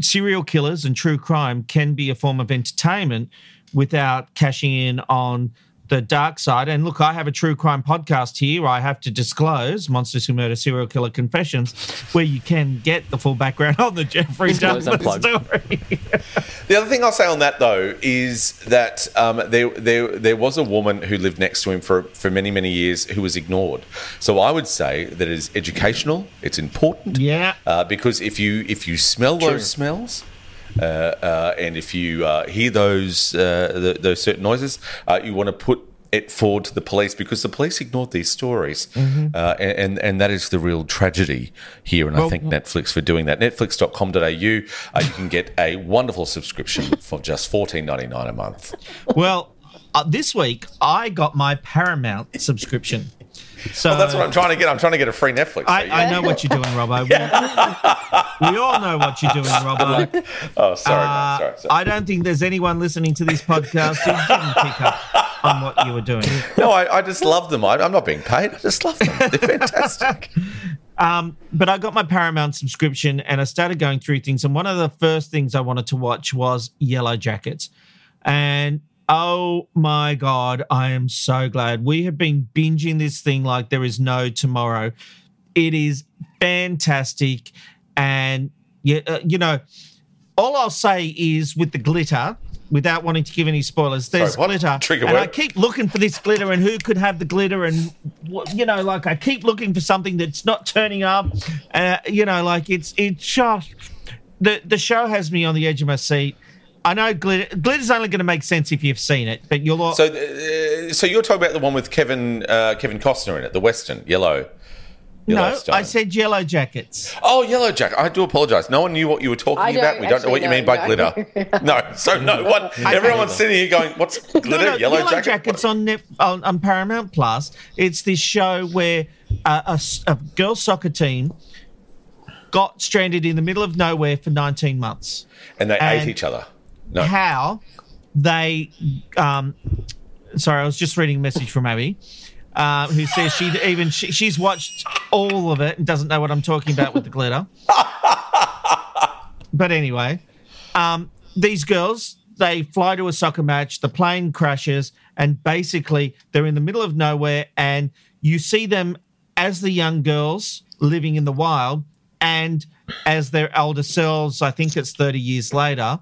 serial killers and true crime can be a form of entertainment without cashing in on the dark side. And look, I have a true crime podcast here. I have to disclose Monsters Who Murder Serial Killer Confessions, where you can get the full background on the Jeffrey Close Dahmer story. The other thing I'll say on that though is that um, there, there there was a woman who lived next to him for, for many many years who was ignored. So I would say that it is educational. It's important. Yeah. Uh, because if you if you smell True. those smells. Uh, uh, and if you uh, hear those uh, th those certain noises, uh, you want to put it forward to the police because the police ignored these stories, Mhm. uh, and, and that is the real tragedy here. And I Well- thank Netflix for doing that. Netflix.com.au, uh, you can get a wonderful subscription for just fourteen ninety nine a month. well, uh, this week I got my Paramount subscription. So Well, that's what I'm trying to get. I'm trying to get a free Netflix. I, I know what you're doing, Robbo. We, we all know what you're doing, Robbo. oh, sorry, Uh. Sorry, sorry. I don't think there's anyone listening to this podcast who didn't pick up on what you were doing. No, I, I just love them. I, I'm not being paid. I just love them. They're fantastic. Um, but I got my Paramount subscription and I started going through things. And one of the first things I wanted to watch was Yellow Jackets. And oh my God, I am so glad. We have been binging this thing like there is no tomorrow. It is fantastic. And, yeah, uh, you know, all I'll say is with the glitter, without wanting to give any spoilers, there's Sorry, glitter. Trigger and I keep looking for this glitter and who could have the glitter and what you know like i keep looking for something that's not turning up uh, you know like it's it's just the the show has me on the edge of my seat i know glitter glitter's only going to make sense if you've seen it but you'll all So, uh, so you're talking about the one with Kevin uh, Kevin Costner in it, the Western Yellow. no Yellowstone. i said yellow jackets Oh, Yellow jacket. I do apologize. No one knew what you were talking about. We don't know what you mean by know, glitter. no, so no one. Everyone's sitting here going, "What's glitter? No, no, Yellow, Yellow Jacket?" Jackets on, Net, on on Paramount Plus. It's this show where uh, a, s- a girls' soccer team got stranded in the middle of nowhere for 19 months. and they and ate each other. No. How they? Um, sorry, I was just reading a message from Abby. Uh, who says she even she, she's watched all of it and doesn't know what I'm talking about with the glitter. but anyway, um, these girls they fly to a soccer match. The plane crashes, and basically they're in the middle of nowhere. And you see them as the young girls living in the wild, and as their elder selves. I think it's 30 years later,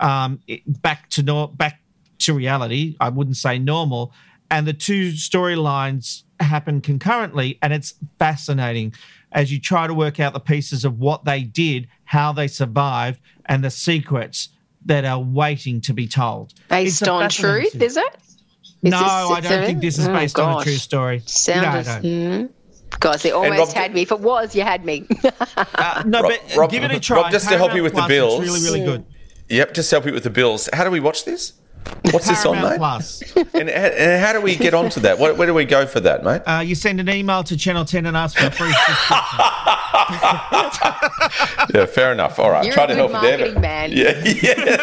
um, back to nor- back to reality. I wouldn't say normal. And the two storylines happen concurrently, and it's fascinating as you try to work out the pieces of what they did, how they survived, and the secrets that are waiting to be told. Based It's on fascinating truth, is it? Is no, this- I don't think this is Oh, based on a true story. Sounded. no, no. Mm. Gosh, they almost Rob- had me. If it was, you had me. Uh, no, Rob- but Rob- give it a try. Rob, just to help you with the Paramount bills. It's really, really good. Yep, just help you with the bills. How do we watch this? What's this on, mate? Plus. And, and how do we get onto that? Where, where do we go for that, mate? Uh, you send an email to Channel 10 and ask for a free subscription. Yeah, fair enough. All right, You're try a to good help you there. marketing but- man. Yeah, yeah,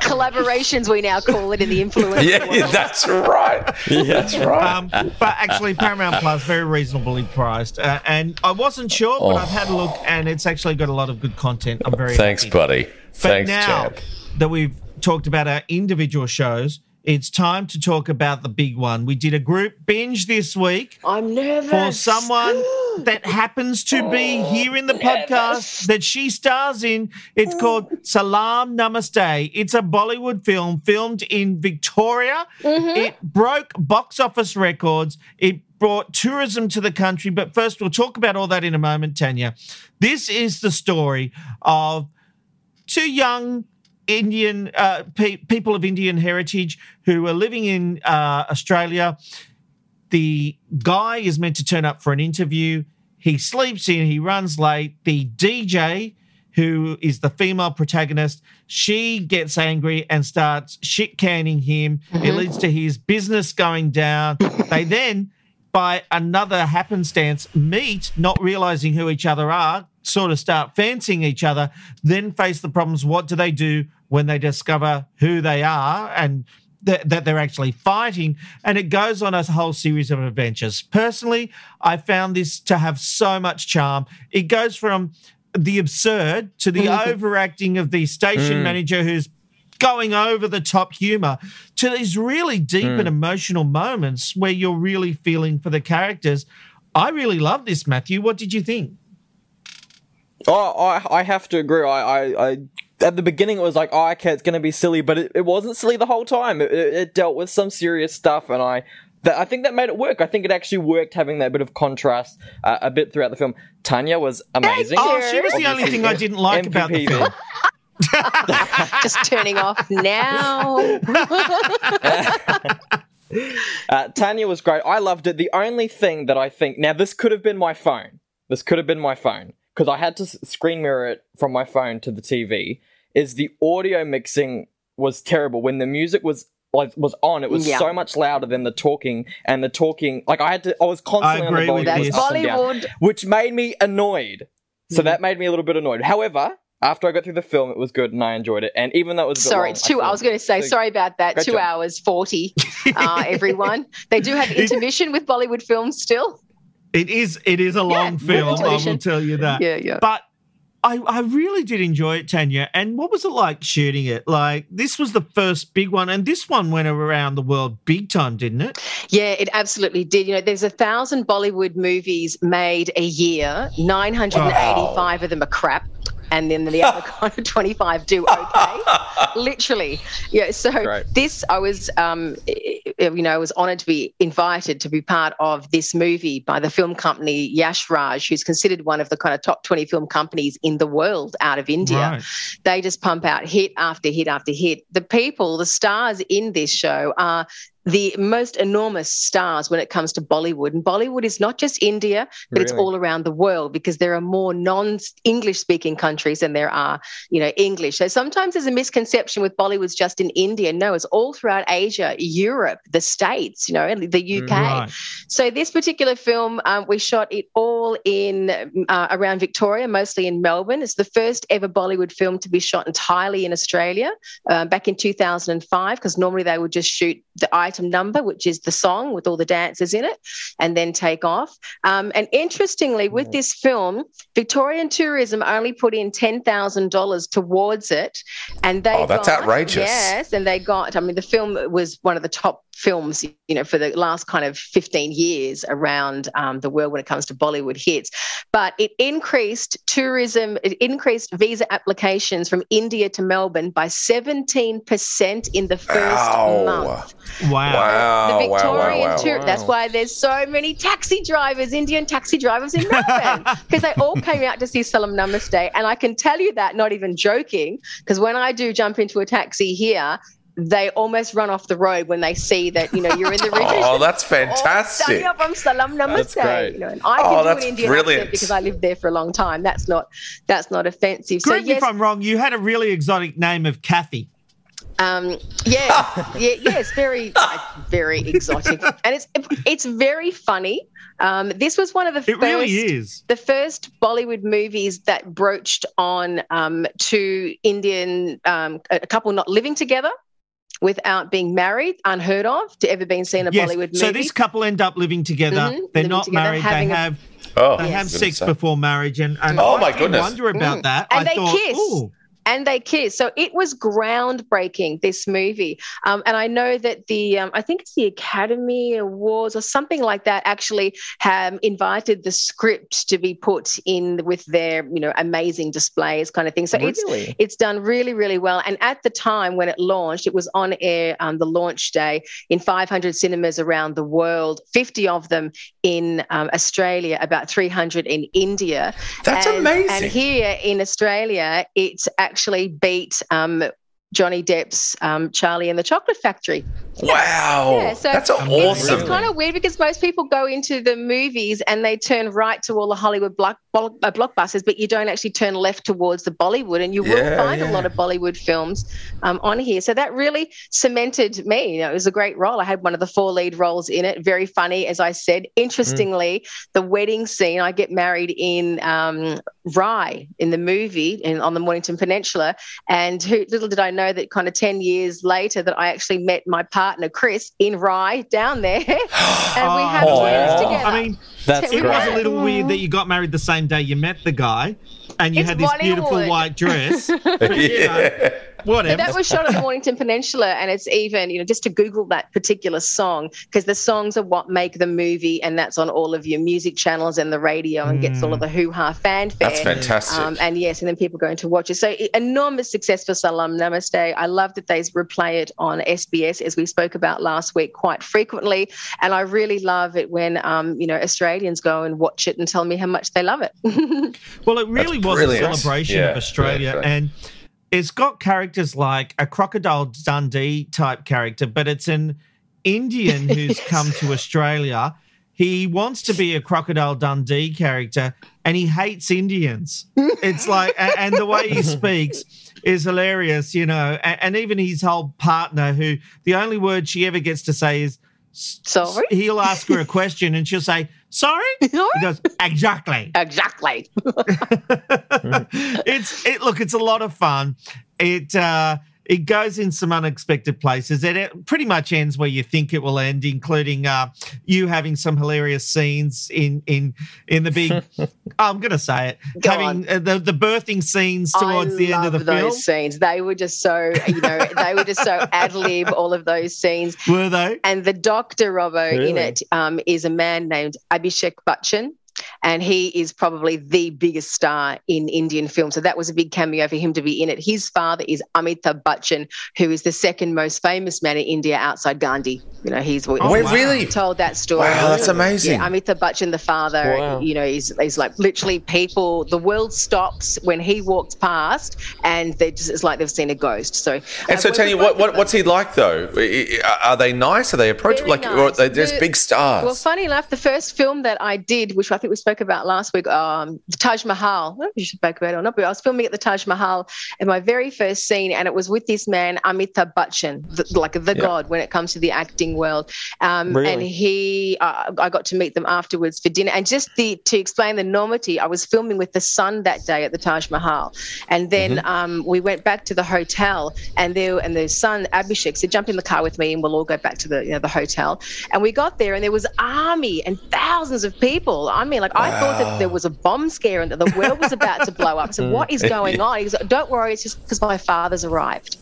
Collaborations, we now call it in the influencer yeah, world. that's right. That's right. Um, but actually, Paramount Plus very reasonably priced, uh, and I wasn't sure, but Oh. I've had a look, and it's actually got a lot of good content. I'm very Thanks, happy. buddy. But Thanks, now champ. that we've talked about our individual shows, it's time to talk about the big one. We did a group binge this week I'm nervous. for someone that happens to be here in the podcast that she stars in. It's called Salam Namaste. It's a Bollywood film filmed in Victoria. Mm-hmm. It broke box office records. It brought tourism to the country. But first, we'll talk about all that in a moment, Tanya. This is the story of two young Indian uh, pe- people of Indian heritage who are living in uh, Australia. The guy is meant to turn up for an interview. He sleeps in, he runs late. The DJ, who is the female protagonist, she gets angry and starts shit canning him. It leads to his business going down. they then, by another happenstance, meet, not realizing who each other are, sort of start fancying each other, then face the problems. What do they do when they discover who they are and that, that they're actually fighting? And it goes on a whole series of adventures. Personally, I found this to have so much charm. It goes from the absurd to the mm. overacting of the station mm. manager who's going over the top humor to these really deep and mm. emotional moments where you're really feeling for the characters. I really love this, Matthew. What did you think? Oh, I, I have to agree. I, I, I, at the beginning it was like, oh, okay, it's going to be silly, but it, it wasn't silly the whole time. It, it, it dealt with some serious stuff, and I, that, I think that made it work. I think it actually worked having that bit of contrast uh, a bit throughout the film. Tanya was amazing. Oh, she was the only thing I didn't like about the film. Just turning off now. Uh, Tanya was great. I loved it. The only thing that I think now this could have been my phone. This could have been my phone because I had to screen mirror it from my phone to the TV. Is the audio mixing was terrible when the music was was, was on, it was Yeah. so much louder than the talking and the talking. Like I had to, I was constantly on the agree with this. up down, Bollywood. which made me annoyed. So Mm. that made me a little bit annoyed. However, after I got through the film, it was good and I enjoyed it. And even though it was a bit Sorry, long, it's two. I thought- was going to say So- sorry about that. Great two job. hours forty. Uh, everyone, they do have intermission with Bollywood films still. It is it is a long very film, I will tell you that. Yeah, yeah. But I, I really did enjoy it, Tanya. And what was it like shooting it? Like this was the first big one, and this one went around the world big time, didn't it? Yeah, it absolutely did. You know, there's a thousand Bollywood movies made a year. Nine hundred and eighty-five of them are crap. And then the other kind of 25 do okay. Literally. Yeah. So Great. this, I was, um, you know, I was honored to be invited to be part of this movie by the film company Yash Raj, who's considered one of the kind of top 20 film companies in the world out of India Right. they just pump out hit after hit after hit. The people, the stars in this show are the most enormous stars when it comes to Bollywood. And Bollywood is not just India, but it's all around the world because there are more non-English speaking countries than there are, you know, English. So sometimes there's a misconception with Bollywood's just in India. No, it's all throughout Asia, Europe, the States, you know, and the UK. Right. So this particular film, um, we shot it all in uh, around Victoria, mostly in Melbourne. It's the first ever Bollywood film to be shot entirely in Australia uh, back in 2005, because normally they would just shoot the item number, which is the song with all the dancers in it, and then take off. Um, and interestingly, with this film, Victorian Tourism only put in ten thousand dollars towards it, and they Oh, that's got- outrageous. Yes, and they got. I mean, the film was one of the top films, you know, for the last kind of 15 years around um, the world when it comes to Bollywood hits. But it increased tourism, it increased visa applications from India to Melbourne by 17% in the first Wow. month. Wow. Wow, The Victorian wow, wow. tour. That's why there's so many taxi drivers, Indian taxi drivers in Melbourne, because they all came out to see Salam Namaste. And I can tell you that, not even joking, because when I do jump into a taxi here, they almost run off the road when they see that you know you're in the oh, region. Oh, that's Oh, fantastic. study up on Salam That's Namaste. great. You know, and I Oh, can do that's an Indian brilliant. accent because I lived there for a long time. That's not that's not offensive. Correct so me yes, if I'm wrong. You had a really exotic name of Kathy. Um, yeah, yeah, yeah. It's very, very exotic, and it's it's very funny. Um, this was one of the It first, really is. the first Bollywood movies that broached on um, two Indian um, a a couple not living together without being married, unheard of to ever been seen in a Yes. Bollywood movie. So this couple end up living together. Mhm. They're Living not together, married. having they a- have Oh, they I have sex before marriage, and, and Oh, I my did goodness. wonder about Mm. that. And I they thought, kiss. ooh, and they kiss. So it was groundbreaking. This movie, um, and I know that the um, I think it's the Academy Awards or something like that actually have invited the script to be put in with their you know amazing displays kind of thing. So it's Really? it's done really really well. And at the time when it launched, it was on air on the launch day in 500 cinemas around the world, 50 of them in um, Australia, about 300 in India. That's and, amazing. And here in Australia, it actually beat um, Johnny Depp's um, Charlie and the Chocolate Factory. Wow. Yeah, so that's awesome. it's kind of weird because most people go into the movies and they turn right to all the Hollywood block, block, uh, blockbusters, but you don't actually turn left towards the Bollywood. And you will Yeah, find a lot of Bollywood films um, on here. So that really cemented me. You know, it was a great role. I had one of the four lead roles in it. Very funny, as I said. Interestingly, the wedding scene, I get married in um, Rye in the movie in, on the Mornington Peninsula. And who, little did I know that kind of 10 years later that I actually met my partner, Chris, in Rye down there. and we had Oh. twins oh. together. I mean, That's It it was was a little weird that you got married the same day you met the guy, and you It's had this beautiful Bollywood. white dress. But, you know, yeah. whatever. that was shot at the Mornington Peninsula, and it's even, you know, just to Google that particular song, because the songs are what make the movie, and that's on all of your music channels and the radio and gets all of the hoo ha fanfare. That's fantastic. Um, and yes, and then people going to watch it. So enormous success for Salam Namaste. I love that they replay it on SBS, as we spoke about last week, quite frequently. And I really love it when, um, you know, Australians go and watch it and tell me how much they love it. Well, it really That's was brilliant. a celebration Yeah, of Australia, yeah, great. and it's got characters like a crocodile Dundee type character, but it's an Indian who's come to Australia. he wants to be a Crocodile Dundee character and he hates Indians. It's like, and the way he speaks is hilarious, you know. And, and even his whole partner, who the only word she ever gets to say is sorry. He'll ask her a question and she'll say, Sorry? He goes, Exactly. Exactly. it's it look, it's a lot of fun. It uh it goes in some unexpected places. It, it pretty much ends where you think it will end, including uh, you having some hilarious scenes in in in the big. I'm going to say it, Go having uh, the the birthing scenes towards I the end of the those film. scenes. They were just so, you know, they were just so ad lib. All of those scenes. Were they? And the doctor, Robbo, in Really? it um, is a man named Abhishek Bachchan. And he is probably the biggest star in Indian film. So that was a big cameo for him to be in it. His father is Amitabh Bachchan, who is the second most famous man in India outside Gandhi. You know, he's Oh, Wait, really? told that story. Wow, that's amazing. Yeah, Amitabh Bachchan, the father, Wow. you know, he's, he's like literally people, the world stops when he walks past and they just, it's like they've seen a ghost. So, uh, And so, tell Tanya, what, what what's he like though? Are they nice? Are they approachable? Like, or nice. they, there's The- big stars. Well, funny enough, the first film that I did, which I think we spoke about last week, um, the Taj Mahal. I don't know if you spoke about it or not, but I was filming at the Taj Mahal, and my very first scene, and it was with this man, Amitabh Bachchan, the, like the Yeah. god when it comes to the acting world. Um, Really? And he, uh, I got to meet them afterwards for dinner, and just the to explain the enormity, I was filming with the sun that day at the Taj Mahal, and then Mhm. um, we went back to the hotel, and there and the son Abhishek said, "Jump in the car with me, and we'll all go back to the you know the hotel." And we got there, and there was army and thousands of people. I mean, like I thought that there was a bomb scare and that the world was about to blow up. So what is going on? He goes, "Don't worry, it's just because my father's arrived."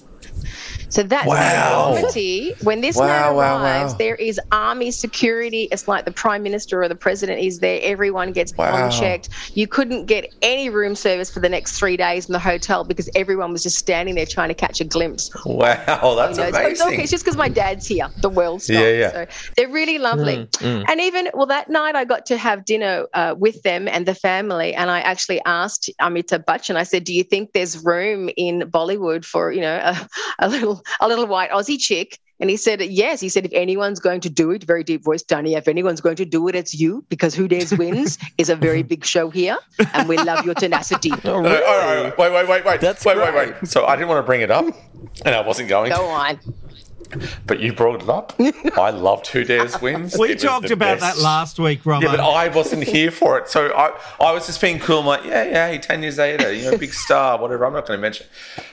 So that's Wow. the enormity. When this Wow, man wow, arrives, there is army security. It's like the prime minister or the president is there. Everyone gets Wow. checked. You couldn't get any room service for the next three days in the hotel because everyone was just standing there trying to catch a glimpse. wow, that's You know, it's, amazing. okay, it's just because my dad's here. The world stops. Yeah, yeah. So they're really lovely. Mm, mm. And even, well, that night I got to have dinner uh, with them and the family. And I actually asked Amitabh Bachchan, I said, do you think there's room in Bollywood for, you know, a, a little a little white Aussie chick? And he said, yes. He said, if anyone's going to do it, very deep voice, Danny, if anyone's going to do it, it's you because Who Dares Wins is a very big show here. And we love your tenacity. Oh, no, no, all right, all right, wait, wait, wait, wait. That's wait, wait, wait. So I didn't want to bring it up, and I wasn't going Go to, on. But you brought it up. I loved Who Dares Wins. We It talked about best. that last week, Romo. Yeah, but I wasn't here for it, so I, I was just being cool. I'm like, yeah, yeah, hey, ten years later, you know, big star, whatever. I'm not going to mention.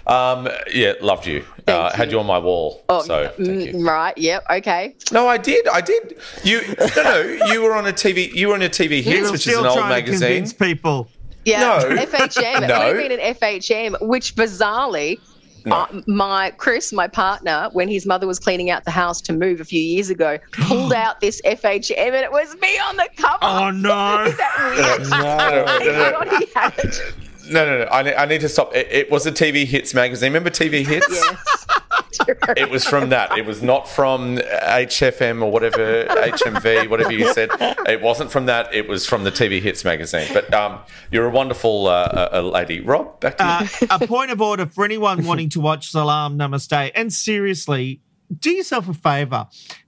Um, yeah, loved you. Uh, had you on my wall. Oh, so mm, right. Yep. Okay. no, I did, I did. You no, no, you were on a TV. You were on a TV You Hits, were which is an old trying to magazine. convince people. Yeah, No. FHM. It No. would have been an FHM, which bizarrely, uh, my Chris, my partner, when his mother was cleaning out the house to move a few years ago, pulled out this FHM, and it was me on the cover. Oh no! Is that weird? No, no, no, no, no. I thought he had it. No, no, no. I, ne- I need to stop. It, it was a TV Hits magazine. Remember TV Hits? it was from that. It was not from HFM or whatever, HMV, whatever you said. It wasn't from that. It was from the TV Hits magazine. But um, you're a wonderful uh, uh, uh, lady. Rob, back to you. Uh, a point of order for anyone wanting to watch Salam Namaste, and seriously, do yourself a favor,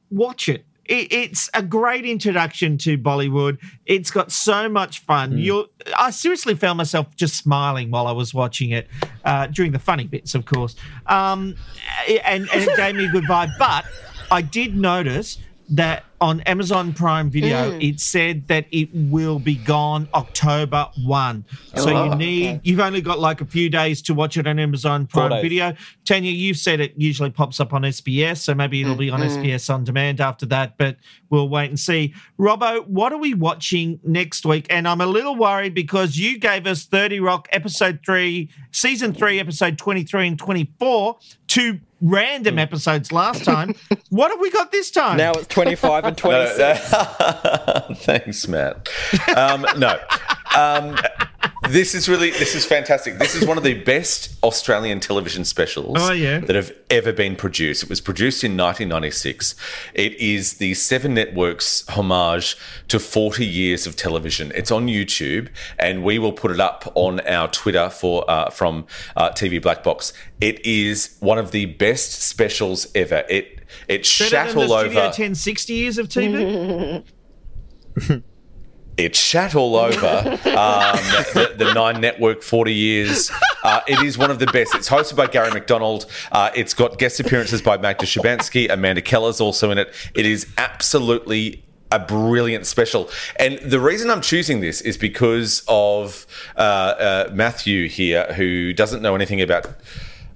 watch it. It- It's a great introduction to Bollywood. It's got so much fun. You, I seriously found myself just smiling while I was watching it uh, during the funny bits, of course, um, and, and it gave me a good vibe. But I did notice that on Amazon Prime Video, Mm. it said that it will be gone October 1. So Oh, you need, okay. you've only got like a few days to watch it on Amazon Prime. Video. Tanya, you've said it usually pops up on SBS, so maybe it'll be on. SBS On Demand after that, but we'll wait and see. Robbo, what are we watching next week? And I'm a little worried because you gave us 30 Rock episode 3, season 3, episode 23 and 24, two random episodes last time. what have we got this time? Now it's 25 and No, 26. no, Thanks, Matt. Um, no. Um, this is really this is fantastic. This is one of the best Australian television specials Oh, yeah. that have ever been produced. It was produced in 1996. It is the Seven Networks homage to 40 years of television. It's on YouTube, and we will put it up on our Twitter for uh, from uh, TV Black Box. It is one of the best specials ever. It it Better shat than the all Studio over. 1060 years of TV? It's shat all over um, the, the Nine Network 40 years. Uh, it is one of the best. It's hosted by Garry McDonald. Uh, it's got guest appearances by Magda Szubanski. Amanda Keller's also in it. It is absolutely a brilliant special. And the reason I'm choosing this is because of uh, uh, Matthew here, who doesn't know anything about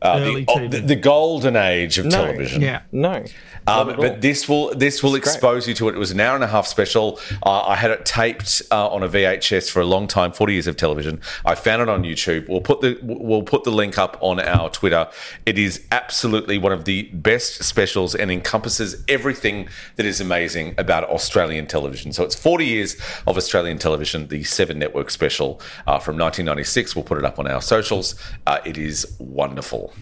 uh, Early the, oh, the, the golden age of No. television. Yeah. No. Um, Not at all. but this will this will It's great. expose you to it. It was an hour and a half special. Uh, I had it taped uh, on a VHS for a long time, forty years of television. I found it on YouTube. We'll put the we'll put the link up on our Twitter. It is absolutely one of the best specials and encompasses everything that is amazing about Australian television. So it's forty years of Australian television. The Seven Network special uh, from 1996. We'll put it up on our socials. Uh, it is wonderful.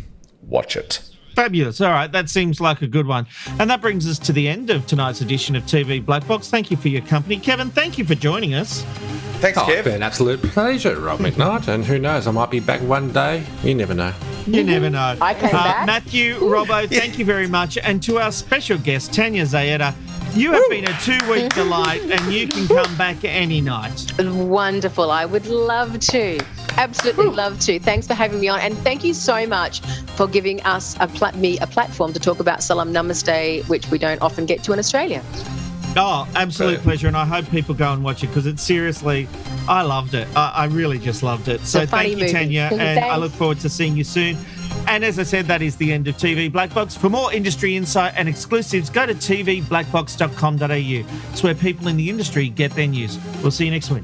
Watch it. Fabulous. All right, that seems like a good one. And that brings us to the end of tonight's edition of TV Black Box. Thank you for your company. Kevin, thank you for joining us. Thanks, Oh, Kev. it's been an absolute pleasure, Rob McKnight. And who knows, I might be back one day. You never know. You never know. I came Uh, back. Matthew, Robbo, thank you very much. And to our special guest, Tanya Zaetta, you have been a two week delight and you can come back any night. Wonderful. I would love to. Absolutely love to. Thanks for having me on. And thank you so much for giving us a pla- me a platform to talk about Salam Namaste, which we don't often get to in Australia. Oh, absolute pleasure. And I hope people go and watch it because it's seriously, I loved it. I, I really just loved it. So thank you, movie. Tanya. And I look forward to seeing you soon. And as I said, that is the end of TV Black Box. For more industry insight and exclusives, go to tvblackbox.com.au. It's where people in the industry get their news. We'll see you next week.